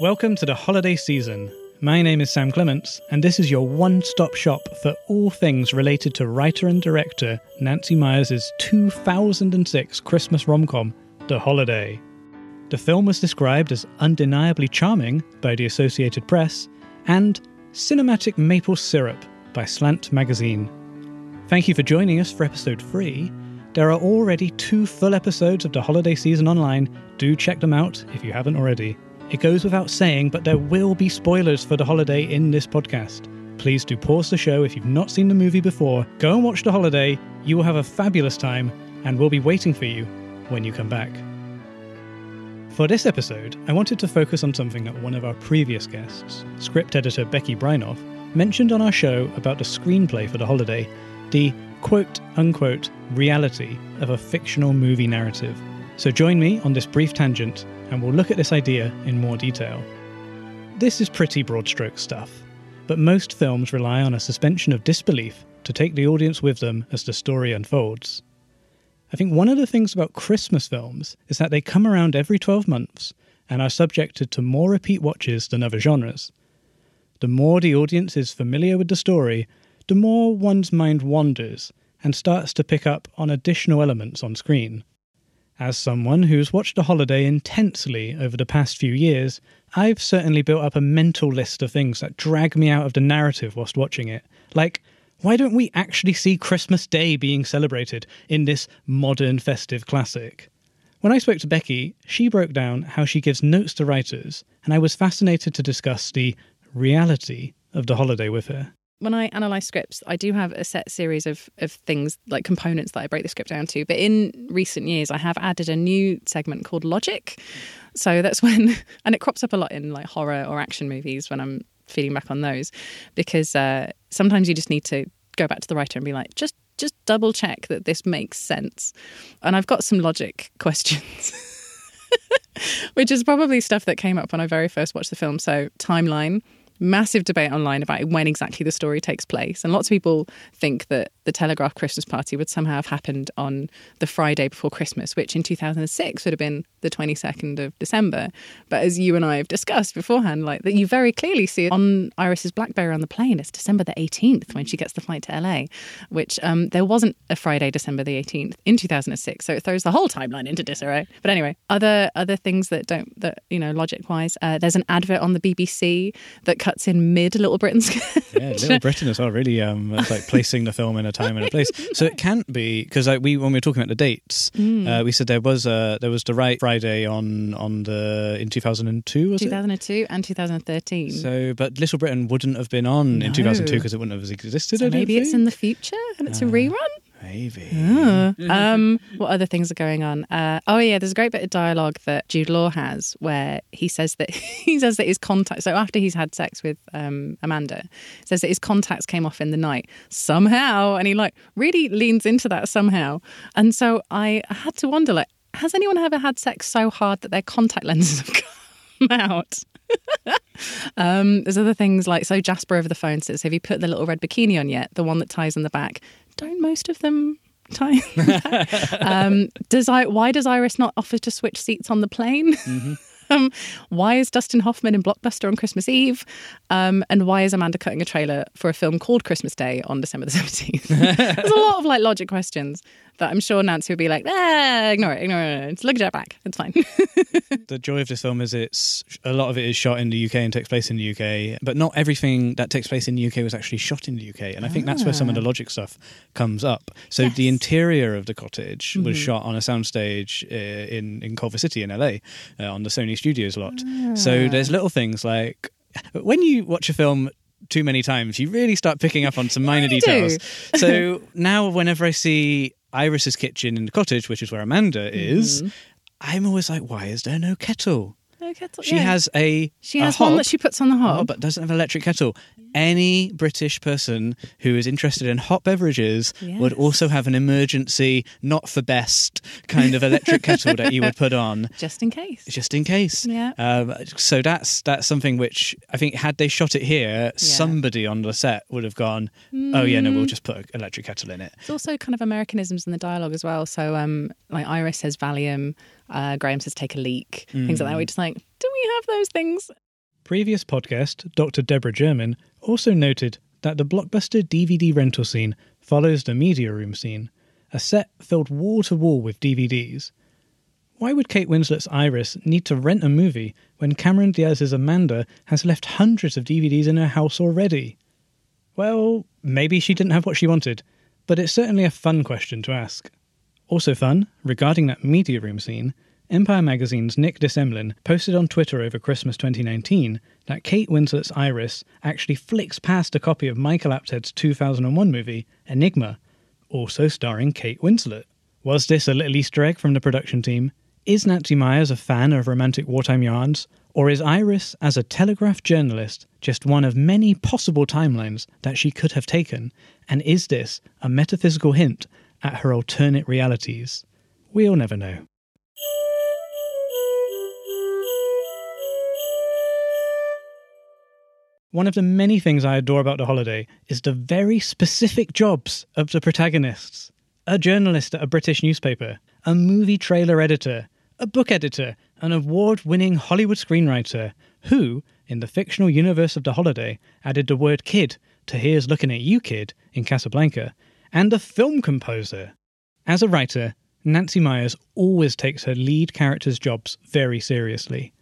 Welcome to the holiday season. My name is Sam Clements, and this is your one stop shop for all things related to writer and director Nancy Meyers' 2006 Christmas rom com, The Holiday. The film was described as undeniably charming by the Associated Press and cinematic maple syrup by Slant Magazine. Thank you for joining us for episode 3. There are already two full episodes of the holiday season online. Do check them out if you haven't already. It goes without saying, but there will be spoilers for the holiday in this podcast. Please do pause the show if you've not seen the movie before. Go and watch the holiday. You will have a fabulous time, and we'll be waiting for you when you come back. For this episode, I wanted to focus on something that one of our previous guests, script editor Becky Brynolf, mentioned on our show about the screenplay for the holiday, the quote unquote reality of a fictional movie narrative. So join me on this brief tangent and we'll look at this idea in more detail. This is pretty broad stroke stuff, but most films rely on a suspension of disbelief to take the audience with them as the story unfolds. I think one of the things about Christmas films is that they come around every 12 months and are subjected to more repeat watches than other genres. The more the audience is familiar with the story, the more one's mind wanders and starts to pick up on additional elements on screen. As someone who's watched The Holiday intensely over the past few years, I've certainly built up a mental list of things that drag me out of the narrative whilst watching it. Like, why don't we actually see Christmas Day being celebrated in this modern festive classic? When I spoke to Becky, she broke down how she gives notes to writers, and I was fascinated to discuss the reality of the holiday with her when I analyze scripts, I do have a set series of, of things like components that I break the script down to. But in recent years, I have added a new segment called logic. So that's when, and it crops up a lot in like horror or action movies when I'm feeding back on those, because uh, sometimes you just need to go back to the writer and be like, just just double check that this makes sense. And I've got some logic questions. Which is probably stuff that came up when I very first watched the film. So, timeline, massive debate online about when exactly the story takes place. And lots of people think that the Telegraph Christmas party would somehow have happened on the Friday before Christmas, which in 2006 would have been the 22nd of December. But as you and I have discussed beforehand, like that you very clearly see on Iris's Blackberry on the plane. It's December the 18th when she gets the flight to LA, which um, there wasn't a Friday, December the 18th in 2006. So it throws the whole timeline into disarray. But anyway, other other things that don't that you know logic wise, uh, there's an advert on the BBC that cuts in mid Little Britain's. yeah, Little Britain as well. Really, um, it's like placing the film in a time and a place. So it can't be because like, we when we were talking about the dates, mm. uh, we said there was a there was the right Friday on on the in two thousand and two. Was 2002 and 2013. So, but Little Britain wouldn't have been on no. in 2002 because it wouldn't have existed. So maybe it's in the future and it's uh, a rerun. Maybe. um, what other things are going on? Uh, oh yeah, there's a great bit of dialogue that Jude Law has where he says that he says that his contact. So after he's had sex with um, Amanda, says that his contacts came off in the night somehow, and he like really leans into that somehow. And so I had to wonder, like, has anyone ever had sex so hard that their contact lenses have come out? um, there's other things like so Jasper over the phone says, "Have you put the little red bikini on yet? The one that ties in the back." Don't most of them tie? um, does I? Why does Iris not offer to switch seats on the plane? Mm-hmm. Um, why is Dustin Hoffman in Blockbuster on Christmas Eve? Um, and why is Amanda cutting a trailer for a film called Christmas Day on December the 17th? There's a lot of like logic questions that I'm sure Nancy would be like, ah, ignore it, ignore it. Just look at it back. It's fine. the joy of this film is it's a lot of it is shot in the UK and takes place in the UK, but not everything that takes place in the UK was actually shot in the UK. And I think that's where some of the ah. logic stuff comes up. So yes. the interior of the cottage mm-hmm. was shot on a soundstage uh, in, in Culver City in LA uh, on the Sony Studios a lot. So ah. there's little things like when you watch a film too many times, you really start picking up on some minor details. so now, whenever I see Iris's kitchen in the cottage, which is where Amanda is, mm. I'm always like, why is there no kettle? Kettle. She yeah. has a she has a one that she puts on the hob, oh, but doesn't have an electric kettle any British person who is interested in hot beverages yes. would also have an emergency, not for best kind of electric kettle that you would put on just in case. Just in case. Yeah. Um, so that's that's something which I think had they shot it here, yeah. somebody on the set would have gone, "Oh yeah, no, we'll mm. just put an electric kettle in it." It's also kind of Americanisms in the dialogue as well. So um, like Iris says Valium, uh, Graham says take a leak, mm. things like that. Mm. We're just like, do we have those things Previous podcast, Dr. Deborah German, also noted that the blockbuster DVD rental scene follows the media room scene, a set filled wall to wall with DVDs. Why would Kate Winslet's Iris need to rent a movie when Cameron Diaz's Amanda has left hundreds of DVDs in her house already? Well, maybe she didn't have what she wanted, but it's certainly a fun question to ask. Also fun, regarding that media room scene, Empire Magazine's Nick de Semlyen posted on Twitter over Christmas 2019 that Kate Winslet's Iris actually flicks past a copy of Michael Apted's 2001 movie, Enigma, also starring Kate Winslet. Was this a little Easter egg from the production team? Is Nancy Meyers a fan of romantic wartime yarns? Or is Iris, as a Telegraph journalist, just one of many possible timelines that she could have taken? And is this a metaphysical hint at her alternate realities? We'll never know. One of the many things I adore about the holiday is the very specific jobs of the protagonists. A journalist at a British newspaper, a movie trailer editor, a book editor, an award winning Hollywood screenwriter, who, in the fictional universe of the holiday, added the word kid to Here's Looking at You Kid in Casablanca, and a film composer. As a writer, Nancy Meyers always takes her lead characters' jobs very seriously,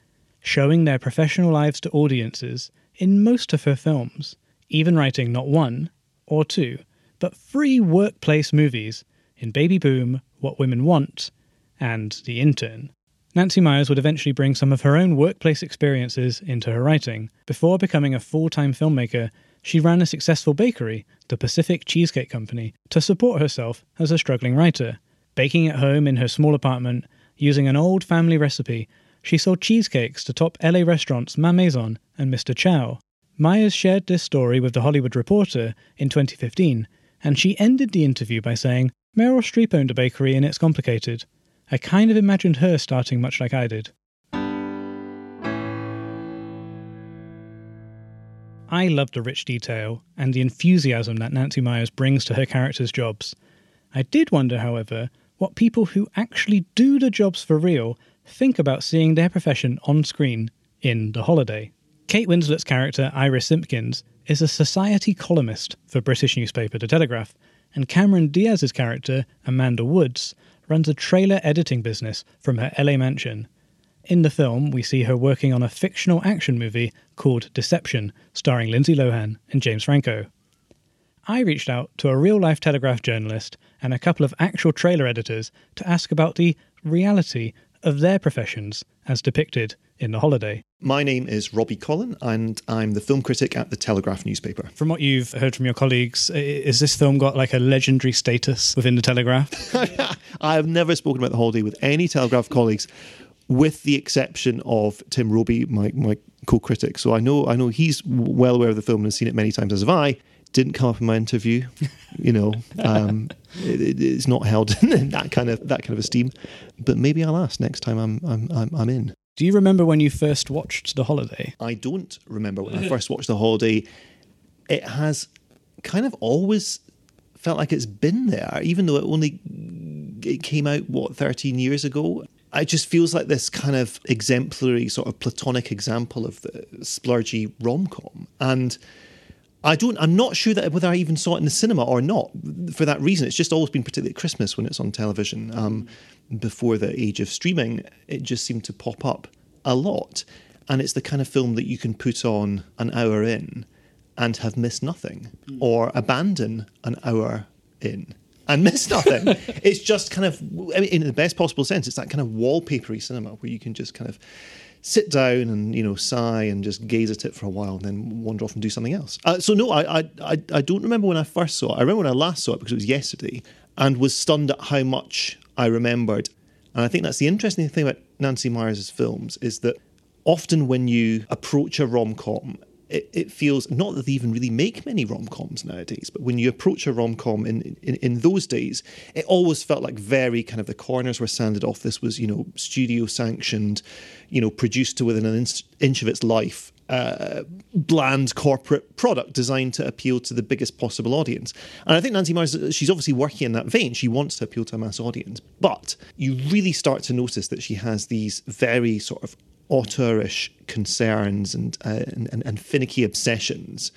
showing their professional lives to audiences in most of her films, even writing not one or two, but three workplace movies in Baby Boom, What Women Want, and The Intern. Nancy Meyers would eventually bring some of her own workplace experiences into her writing. Before becoming a full time filmmaker, she ran a successful bakery, the Pacific Cheesecake Company, to support herself as a struggling writer. Baking at home in her small apartment, using an old family recipe, she sold cheesecakes to top LA restaurants Ma Maison and Mr. Chow. Meyers shared this story with The Hollywood Reporter in 2015, and she ended the interview by saying, Meryl Streep owned a bakery and it's complicated. I kind of imagined her starting much like I did. I love the rich detail and the enthusiasm that Nancy Meyers brings to her characters' jobs. I did wonder, however, what people who actually do the jobs for real think about seeing their profession on screen in The Holiday. Kate Winslet's character, Iris Simpkins, is a society columnist for British newspaper The Telegraph, and Cameron Diaz's character, Amanda Woods, runs a trailer editing business from her LA mansion. In the film, we see her working on a fictional action movie called Deception, starring Lindsay Lohan and James Franco. I reached out to a real life Telegraph journalist and a couple of actual trailer editors to ask about the reality of their professions as depicted in The Holiday. My name is Robbie Collin, and I'm the film critic at the Telegraph newspaper. From what you've heard from your colleagues, is this film got like a legendary status within the Telegraph? I have never spoken about The Holiday with any Telegraph colleagues, with the exception of Tim Robey, my, my co-critic. So I know I know he's well aware of the film and has seen it many times, as have I didn't come up in my interview. You know, um, it, it's not held in that kind of that kind of esteem. But maybe I'll ask next time I'm I'm I'm, I'm in. Do you remember when you first watched The Holiday? I don't remember when I first watched The Holiday. It has kind of always felt like it's been there, even though it only it came out what thirteen years ago. It just feels like this kind of exemplary, sort of platonic example of the splurgy rom com, and I don't. I'm not sure that whether I even saw it in the cinema or not. For that reason, it's just always been particularly at Christmas when it's on television. Um, before the age of streaming, it just seemed to pop up a lot, and it's the kind of film that you can put on an hour in and have missed nothing, mm. or abandon an hour in and miss nothing. it's just kind of, I mean, in the best possible sense, it's that kind of wallpapery cinema where you can just kind of sit down and you know sigh and just gaze at it for a while and then wander off and do something else. Uh, so no, I, I I don't remember when I first saw it. I remember when I last saw it because it was yesterday and was stunned at how much I remembered. And I think that's the interesting thing about Nancy Meyers' films is that often when you approach a rom com it, it, feels not that they even really make many rom coms nowadays, but when you approach a rom com in, in, in those days, it always felt like very kind of the corners were sanded off. This was, you know, studio sanctioned, you know, produced to within an inch, of its life. Uh, bland corporate product designed to appeal to the biggest possible audience. And I think Nancy Meyers, she's obviously working in that vein. She wants to appeal to a mass audience. But you really start to notice that she has these very sort of auteurish concerns and, uh, and, and finicky obsessions,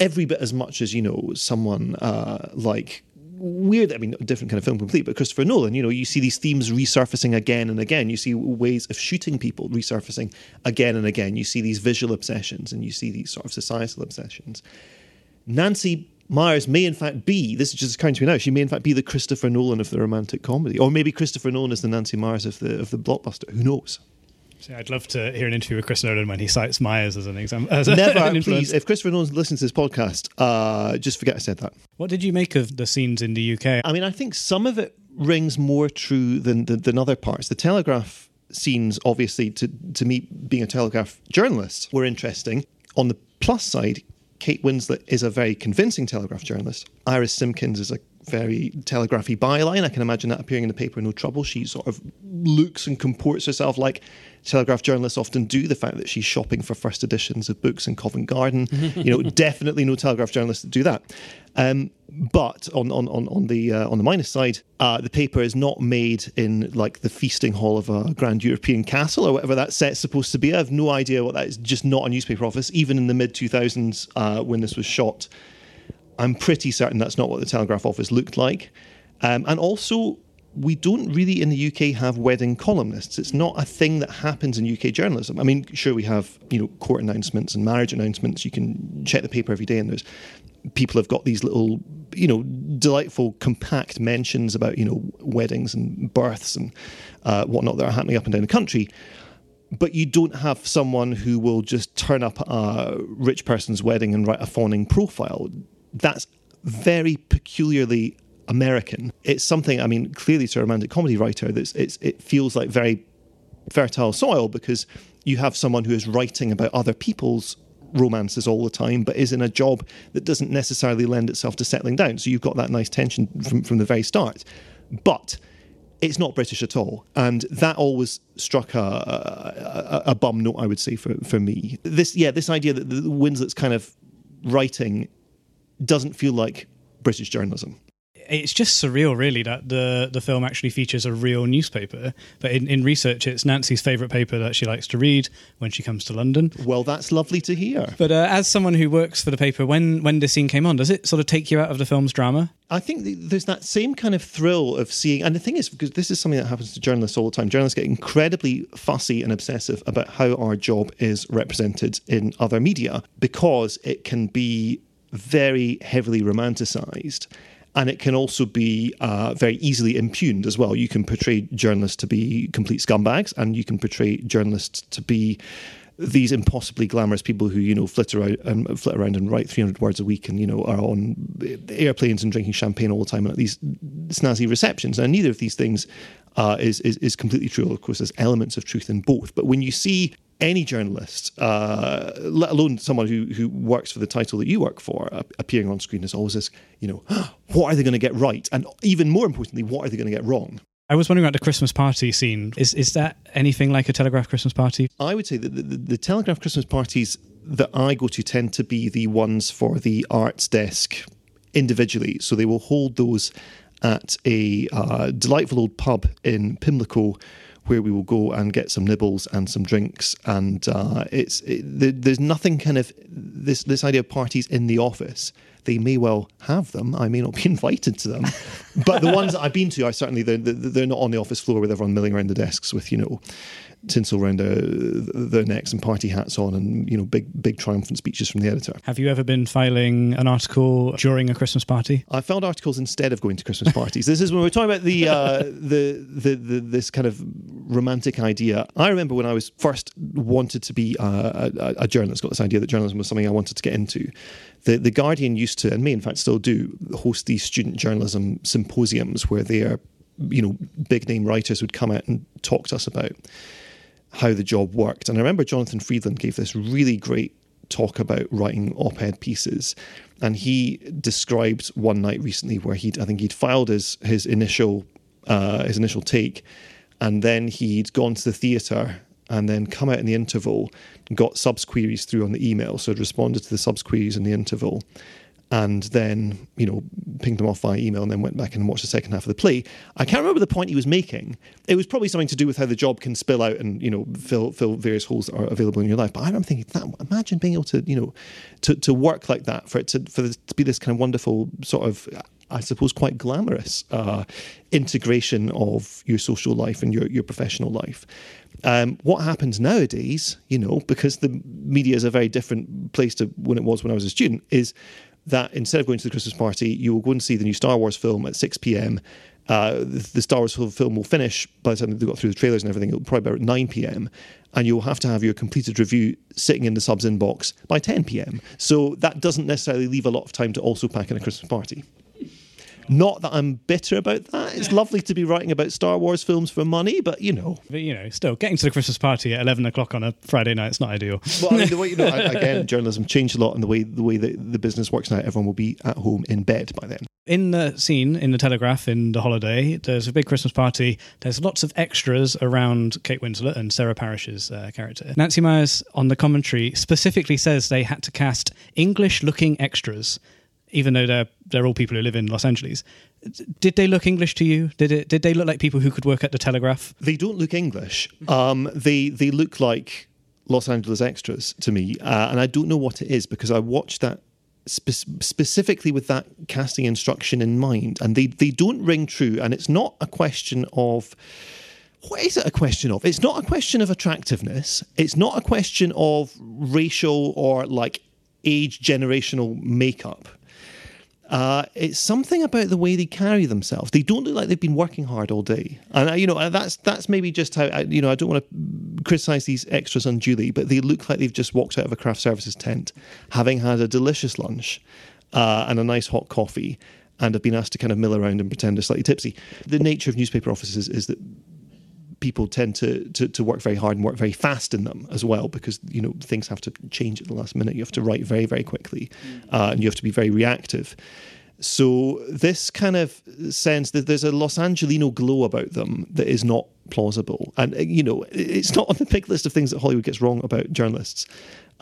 every bit as much as you know someone uh, like weird. I mean, a different kind of film complete, but Christopher Nolan. You know, you see these themes resurfacing again and again. You see ways of shooting people resurfacing again and again. You see these visual obsessions, and you see these sort of societal obsessions. Nancy Meyers may in fact be, this is just occurring to me now, she may in fact be the Christopher Nolan of the romantic comedy. Or maybe Christopher Nolan is the Nancy Meyers of the of the blockbuster. Who knows? See, I'd love to hear an interview with Chris Nolan when he cites Meyers as an example. As Never, an please. If Christopher Nolan listens to this podcast, uh, just forget I said that. What did you make of the scenes in the UK? I mean, I think some of it rings more true than than, than other parts. The Telegraph scenes, obviously, to to me, being a Telegraph journalist, were interesting. On the plus side, Kate Winslet is a very convincing Telegraph journalist. Iris Simpkins is a very telegraphy byline. I can imagine that appearing in the paper, no trouble. She sort of looks and comports herself like Telegraph journalists often do. The fact that she's shopping for first editions of books in Covent Garden, you know, definitely no Telegraph journalists that do that. Um, but on on on, on the uh, on the minus side, uh, the paper is not made in like the feasting hall of a grand European castle or whatever that set's supposed to be. I have no idea what that is. Just not a newspaper office. Even in the mid two thousands, uh, when this was shot, I'm pretty certain that's not what the Telegraph office looked like. Um, and also, we don't really in the UK have wedding columnists. It's not a thing that happens in UK journalism. I mean, sure, we have you know court announcements and marriage announcements. You can check the paper every day, and there's people have got these little you know delightful compact mentions about you know weddings and births and uh, whatnot that are happening up and down the country. But you don't have someone who will just turn up a rich person's wedding and write a fawning profile. That's very peculiarly American. It's something. I mean, clearly, it's a romantic comedy writer. That's it's, it feels like very fertile soil because you have someone who is writing about other people's romances all the time, but is in a job that doesn't necessarily lend itself to settling down. So you've got that nice tension from from the very start. But it's not British at all, and that always struck a, a, a bum note. I would say for for me, this yeah, this idea that the Winslet's kind of writing doesn't feel like British journalism it's just surreal, really, that the the film actually features a real newspaper. But in, in research, it's Nancy's favourite paper that she likes to read when she comes to London. Well, that's lovely to hear. But uh, as someone who works for the paper, when when this scene came on, does it sort of take you out of the film's drama? I think there's that same kind of thrill of seeing, and the thing is, because this is something that happens to journalists all the time. Journalists get incredibly fussy and obsessive about how our job is represented in other media because it can be very heavily romanticized and it can also be uh, very easily impugned as well. You can portray journalists to be complete scumbags, and you can portray journalists to be these impossibly glamorous people who you know flit around and flit around and write 300 words a week and you know are on airplanes and drinking champagne all the time and at these snazzy receptions. And neither of these things uh, is, is is completely true. Of course there's elements of truth in both. But when you see any journalist, uh, let alone someone who, who works for the title that you work for, uh, appearing on screen is always this, you know, what are they going to get right? And even more importantly, what are they going to get wrong? I was wondering about the Christmas party scene. Is is that anything like a Telegraph Christmas party? I would say that the, the, the Telegraph Christmas parties that I go to tend to be the ones for the arts desk individually. So they will hold those at a uh, delightful old pub in Pimlico where we will go and get some nibbles and some drinks. And uh, it's it, there's nothing kind of this this idea of parties in the office. They may well have them. I may not be invited to them, but the ones that I've been to are certainly they're, they're not on the office floor with everyone milling around the desks with you know tinsel around their, their necks and party hats on and you know big big triumphant speeches from the editor. Have you ever been filing an article during a Christmas party? I filed articles instead of going to Christmas parties. this is when we're talking about the, uh, the, the, the this kind of romantic idea. I remember when I was first wanted to be a, a, a journalist, got this idea that journalism was something I wanted to get into. The the Guardian used to, and may in fact still do, host these student journalism symposiums where they are you know, big name writers would come out and talk to us about how the job worked. And I remember Jonathan Freedland gave this really great talk about writing op-ed pieces, and he described one night recently where he'd I think he'd filed his his initial uh, his initial take, and then he'd gone to the theatre and then come out in the interval, got subs queries through on the email, so had responded to the subs queries in the interval, and then you know pinged them off via email and then went back and watched the second half of the play. I can't remember the point he was making. It was probably something to do with how the job can spill out and you know fill fill various holes that are available in your life. But I'm thinking that imagine being able to you know to, to work like that for it to for to be this kind of wonderful sort of I suppose quite glamorous uh, integration of your social life and your your professional life. Um, what happens nowadays, you know, because the media is a very different place to when it was when I was a student, is that instead of going to the Christmas party, you will go and see the new Star Wars film at 6 p.m. Uh, the Star Wars film will finish by the time they've got through the trailers and everything. It'll probably be about 9 p.m. And you'll have to have your completed review sitting in the subs inbox by 10 p.m. So that doesn't necessarily leave a lot of time to also pack in a Christmas party. Not that I'm bitter about that. It's lovely to be writing about Star Wars films for money, but you know. But you know, still getting to the Christmas party at eleven o'clock on a Friday night is not ideal. Well, I mean, the way you know, again, journalism changed a lot, in the way the way the, the business works now, everyone will be at home in bed by then. In the scene in the Telegraph in the holiday, there's a big Christmas party. There's lots of extras around Kate Winslet and Sarah Parish's uh, character. Nancy Meyers on the commentary specifically says they had to cast English-looking extras even though they're they're all people who live in Los Angeles. Did they look English to you? Did it? Did they look like people who could work at the Telegraph? They don't look English. Um, they they look like Los Angeles extras to me, uh, and I don't know what it is because I watched that spe- specifically with that casting instruction in mind, and they they don't ring true. And it's not a question of what is it a question of? It's not a question of attractiveness. It's not a question of racial or like age generational makeup. Uh, it's something about the way they carry themselves. They don't look like they've been working hard all day, and you know that's that's maybe just how I, you know I don't want to criticize these extras unduly, but they look like they've just walked out of a craft services tent, having had a delicious lunch uh, and a nice hot coffee, and have been asked to kind of mill around and pretend they're slightly tipsy. The nature of newspaper offices is that people tend to, to, to work very hard and work very fast in them as well because you know things have to change at the last minute. You have to write very very quickly, uh, and you have to be very reactive. So this kind of sense that there's a Los Angelino glow about them that is not plausible, and uh, you know it's not on the big list of things that Hollywood gets wrong about journalists.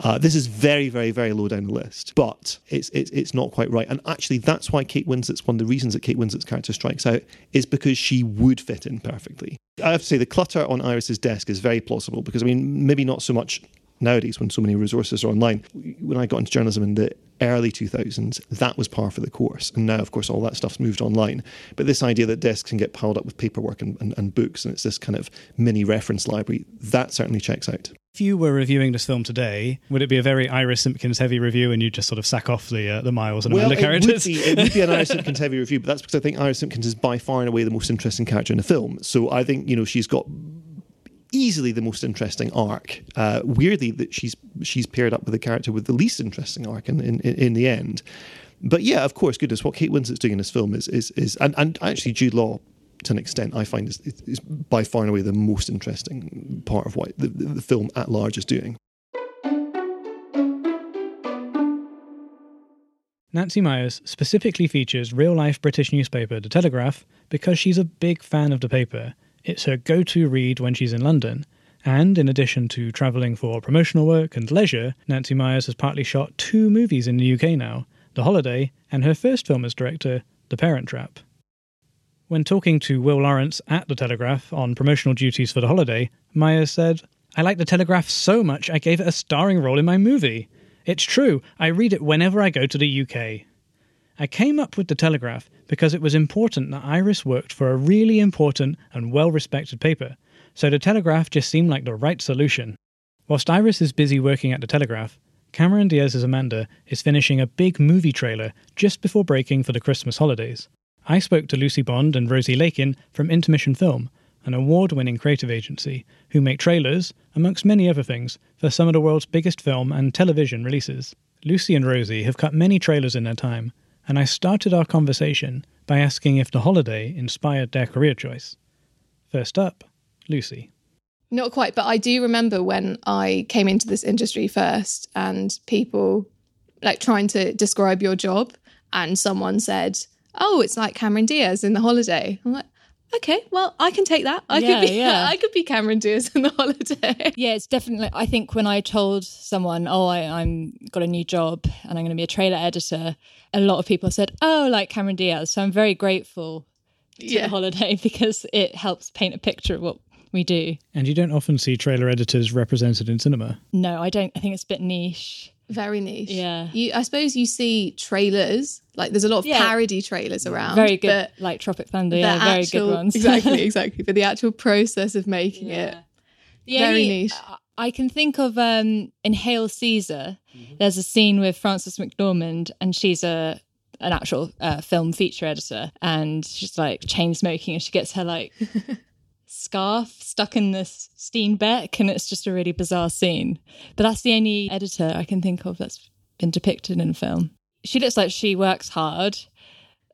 Uh, this is very, very, very low down the list, but it's, it's it's not quite right. And actually, that's why Kate Winslet's one of the reasons that Kate Winslet's character strikes out is because she would fit in perfectly. I have to say the clutter on Iris's desk is very plausible because I mean maybe not so much nowadays when so many resources are online. When I got into journalism in the early 2000s, that was par for the course. And now, of course, all that stuff's moved online. But this idea that desks can get piled up with paperwork and, and, and books and it's this kind of mini reference library, that certainly checks out. If you were reviewing this film today, would it be a very Iris Simpkins heavy review, and you just sort of sack off the uh, the Miles and well, Amanda characters? Would, be, it would be an Iris Simpkins heavy review, but that's because I think Iris Simpkins is by far and away the most interesting character in the film. So I think you know she's got easily the most interesting arc. Uh, weirdly, that she's she's paired up with the character with the least interesting arc in in, in the end. But yeah, of course, goodness, what Kate Winslet's doing in this film is is is and, and actually Jude Law to an extent, I find is, is by far and away the most interesting part of what the, the film at large is doing. Nancy Meyers specifically features real life British newspaper The Telegraph because she's a big fan of the paper. It's her go to read when she's in London. And in addition to travelling for promotional work and leisure, Nancy Meyers has partly shot two movies in the UK now The Holiday and her first film as director, The Parent Trap. When talking to Will Lawrence at The Telegraph on promotional duties for The Holiday, Meyers said, I like The Telegraph so much I gave it a starring role in my movie. It's true, I read it whenever I go to the UK. I came up with The Telegraph because it was important that Iris worked for a really important and well respected paper, so The Telegraph just seemed like the right solution. Whilst Iris is busy working at The Telegraph, Cameron Diaz's Amanda is finishing a big movie trailer just before breaking for the Christmas holidays. I spoke to Lucy Bond and Rosie Lakin from Intermission Film, an award winning creative agency who make trailers, amongst many other things, for some of the world's biggest film and television releases. Lucy and Rosie have cut many trailers in their time, and I started our conversation by asking if the holiday inspired their career choice. First up, Lucy. Not quite, but I do remember when I came into this industry first and people like trying to describe your job, and someone said, oh, it's like Cameron Diaz in The Holiday. I'm like, okay, well, I can take that. I Yeah, could be, yeah. I could be Cameron Diaz in the holiday. Yeah, it's definitely. I think when I told someone, "Oh, I, I'm got a new job and I'm going to be a trailer editor," a lot of people said, "Oh, like Cameron Diaz." So I'm very grateful to Yeah. the holiday because it helps paint a picture of what we do. And you don't often see trailer editors represented in cinema. No, I don't. I think it's a bit niche. Very niche. Yeah. You, I suppose you see trailers, like there's a lot of Yeah. parody trailers around. Very good, but like Tropic Thunder. the Yeah, very good ones. exactly, exactly. But the actual process of making it. The Very only- niche. I- I can think of um, in Hail Caesar. Mm-hmm. There's a scene with Frances McDormand, and she's a an actual uh, film feature editor, and she's like chain smoking, and she gets her like scarf stuck in this Steenbeck, and it's just a really bizarre scene. But that's the only editor I can think of that's been depicted in a film. She looks like she works hard.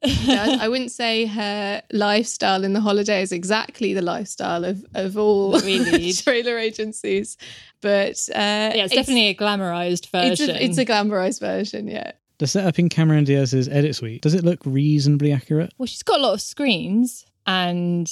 does. I wouldn't say her lifestyle in the holiday is exactly the lifestyle of, of all That we lead. trailer agencies, but uh, Yeah, it's, definitely a glamorized it's version. a, it's a glamorized version. Yeah, The setup in Cameron Diaz's edit suite, does it look reasonably accurate? Well, she's got a lot of screens, and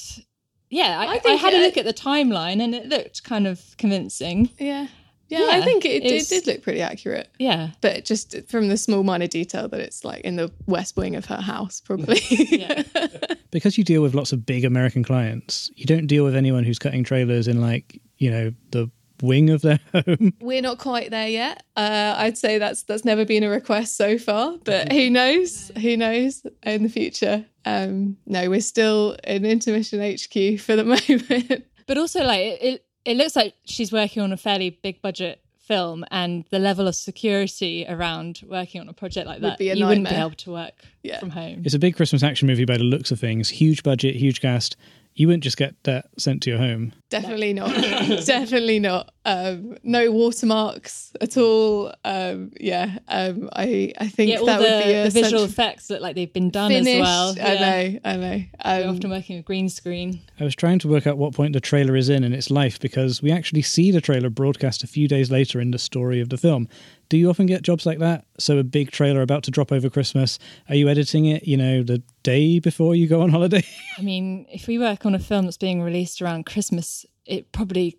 yeah, I, I I, think had a look at the timeline, and it looked kind of convincing. yeah, yeah. I think it, it did look pretty accurate. Yeah, but just from the small minor detail that it's like in the west wing of her house probably Yeah. Because you deal with lots of big American clients, you don't deal with anyone who's cutting trailers in like, you know, the wing of their home. we're not quite there yet uh, i'd say that's that's never been a request so far but who knows who knows in the future um no we're still in intermission hq for the moment but also like it, it, it looks like she's working on a fairly big budget film, and the level of security around working on a project like Would that, be a you wouldn't be nightmare. able to work Yeah. from home. It's a big Christmas action movie by the looks of things. Huge budget, huge cast. You wouldn't just get that sent to your home. definitely not definitely not um no watermarks at all um yeah um i i think yeah, that the, would be a the visual central- effects look like they've been done finished as well. i know i know We're um, often working with green screen. I was trying to work out what point the trailer is in in its life because we actually see the trailer broadcast a few days later in the story of the film. Do you often get jobs like that? So a big trailer about to drop over Christmas, are you editing it, you know, the day before you go on holiday? I mean, if we work on a film that's being released around Christmas, it probably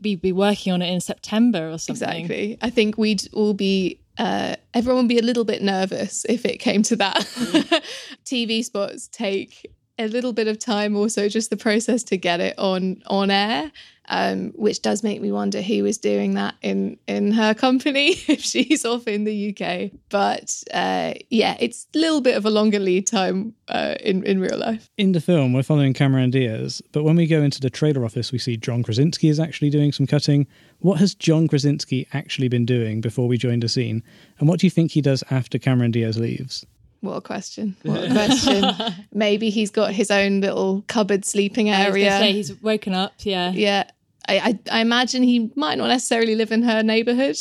be be working on it in September or something. Exactly. I think we'd all be, uh, everyone would be a little bit nervous if it came to that. TV spots take a little bit of time, also just the process to get it on on air, um, which does make me wonder who is doing that in in her company if she's off in the UK. But uh, yeah, it's a little bit of a longer lead time uh, in in real life. in the film, we're following Cameron Diaz, but when we go into the trailer office, we see John Krasinski is actually doing some cutting. What has John Krasinski actually been doing before we joined the scene? And what do you think he does after Cameron Diaz leaves? What a question! What a question! Maybe he's got his own little cupboard sleeping I was area. say he's woken up. Yeah. yeah I, I, I imagine he might not necessarily live in her neighborhood.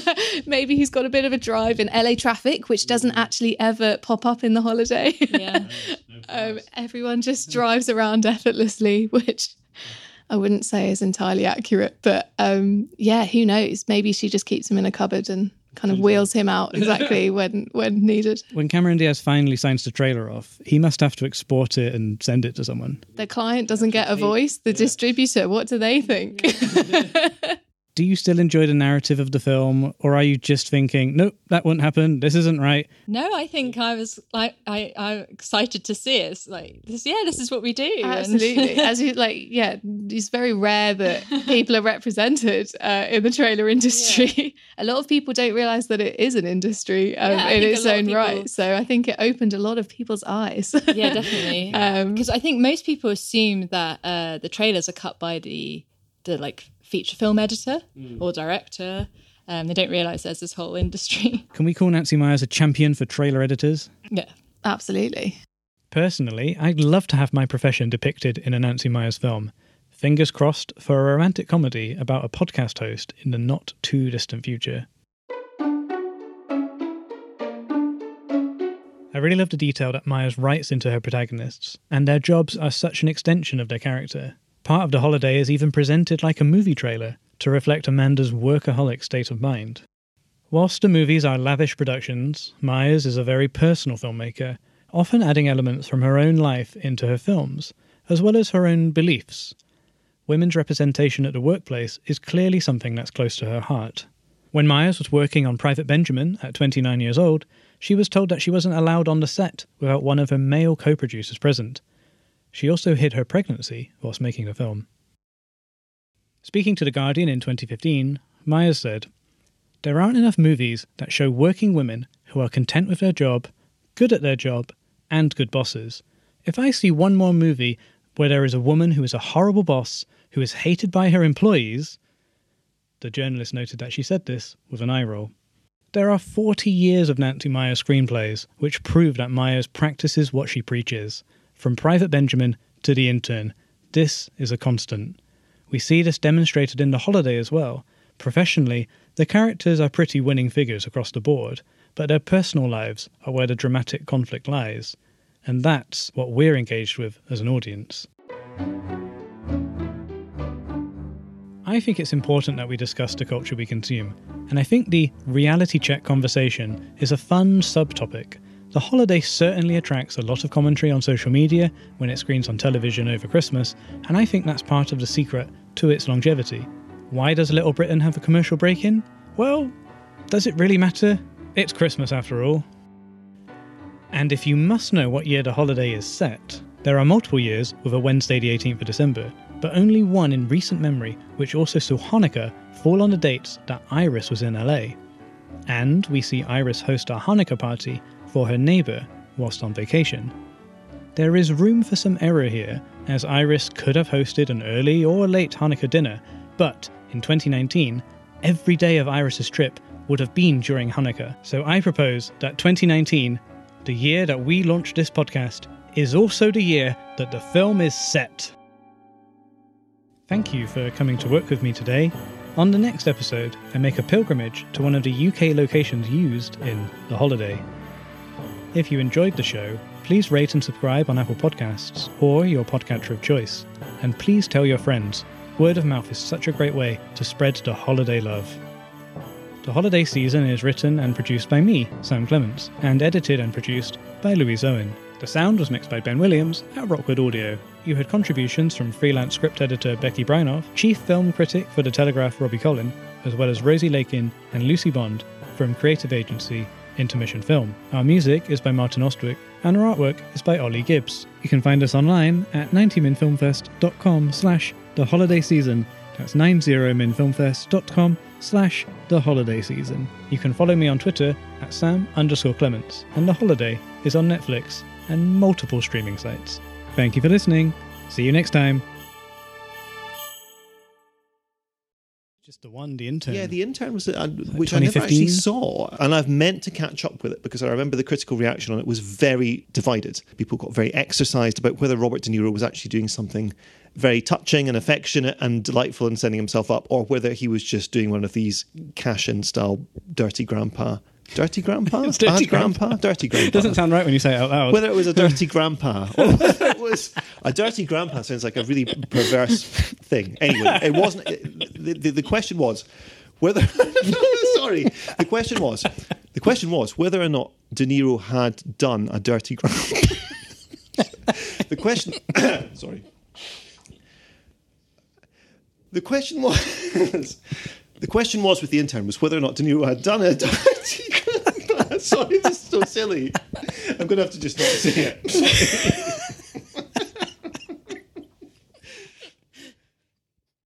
Maybe he's got a bit of a drive in LA traffic, which doesn't actually ever pop up in the holiday. Yeah. um, everyone just drives around effortlessly, which I wouldn't say is entirely accurate. But um, yeah, who knows? Maybe she just keeps him in a cupboard and kind of wheels him out exactly when when needed. When Cameron Diaz finally signs the trailer off, he must have to export it and send it to someone. The client doesn't get a voice. The distributor, what do they think? Do you still enjoy the narrative of the film, or are you just thinking, nope, that wouldn't happen, this isn't right? No, I think I was like I I'm excited to see it. It's like this. Yeah, this is what we do. Absolutely. As you like, yeah, it's very rare that people are represented uh, in the trailer industry. A lot of people don't realize that it is an industry um, Yeah, in its own people- right. So I think it opened a lot of people's eyes. yeah, definitely. Um, Because I think most people assume that uh, the trailers are cut by the the like feature film editor or director. Um, they don't realize there's this whole industry. Can we call Nancy Meyers a champion for trailer editors? yeah. Absolutely. Personally, I'd love to have my profession depicted in a Nancy Meyers film. Fingers crossed for a romantic comedy about a podcast host in the not too distant future. I really love the detail that Meyers writes into her protagonists, and their jobs are such an extension of their character. Part of the holiday is even presented like a movie trailer to reflect Amanda's workaholic state of mind. Whilst the movies are lavish productions, Meyers is a very personal filmmaker, often adding elements from her own life into her films, as well as her own beliefs. Women's representation at the workplace is clearly something that's close to her heart. When Meyers was working on Private Benjamin at 29 years old, she was told that she wasn't allowed on the set without one of her male co producers present. She also hid her pregnancy whilst making the film. Speaking to The Guardian in 2015, Meyers said, There aren't enough movies that show working women who are content with their job, good at their job, and good bosses. If I see one more movie where there is a woman who is a horrible boss, who is hated by her employees, the journalist noted that she said this with an eye roll. There are 40 years of Nancy Meyers screenplays which prove that Meyers practices what she preaches. From Private Benjamin to The Intern, this is a constant. We see this demonstrated in The Holiday as well. Professionally, the characters are pretty winning figures across the board, but their personal lives are where the dramatic conflict lies. And that's what we're engaged with as an audience. I think it's important that we discuss the culture we consume, and I think the reality check conversation is a fun subtopic. The holiday certainly attracts a lot of commentary on social media when it screens on television over Christmas, and I think that's part of the secret to its longevity. Why does Little Britain have a commercial break in? Well, does it really matter? It's Christmas after all. And if you must know what year the holiday is set, there are multiple years with a Wednesday the 18th of December, but only one in recent memory which also saw Hanukkah fall on the dates that Iris was in LA. And we see Iris host a Hanukkah party for her neighbour whilst on vacation. There is room for some error here, as Iris could have hosted an early or late Hanukkah dinner, but in 2019, every day of Iris's trip would have been during Hanukkah. So I propose that 2019, the year that we launched this podcast, is also the year that the film is set. Thank you for coming to work with me today. On the next episode, I make a pilgrimage to one of the UK locations used in The Holiday. If you enjoyed the show, please rate and subscribe on Apple Podcasts or your podcatcher of choice. And please tell your friends. Word of mouth is such a great way to spread the holiday love. The holiday season is written and produced by me, Sam Clements, and edited and produced by Louise Owen. The sound was mixed by Ben Williams at Rokkwood Audio. You had contributions from freelance script editor Becky Brynolf, chief film critic for The Telegraph Robbie Collin, as well as Rosie Lakin and Lucy Bond from creative agency Intermission Film. Our music is by Martin Austwick, and our artwork is by Olly Gibbs. You can find us online at 90minfilmfest.com slash the holiday season. That's 90minfilmfest.com slash the holiday season. You can follow me on Twitter at Sam underscore Clements, and The Holiday is on Netflix and multiple streaming sites. Thank you for listening. See you next time. Just the one, the intern. Yeah, the intern was, uh, which I never actually saw, and I've meant to catch up with it because I remember the critical reaction on it was very divided. People got very exercised about whether Robert De Niro was actually doing something very touching and affectionate and delightful and sending himself up, or whether he was just doing one of these cash-in style dirty grandpa. Dirty grandpa? Dirty Bad grandpa? Dirty grandpa. Doesn't sound right when you say it out loud. whether it was a dirty grandpa or whether it was a dirty grandpa sounds like a really perverse thing. Anyway, it wasn't. The, the, the question was whether. sorry, the question was the question was whether or not De Niro had done a dirty grandpa. the question. sorry. The question was. The question was with the intern was whether or not De Niro had done a dirty grandpa. Sorry, this is so silly. I'm going to have to just not say it.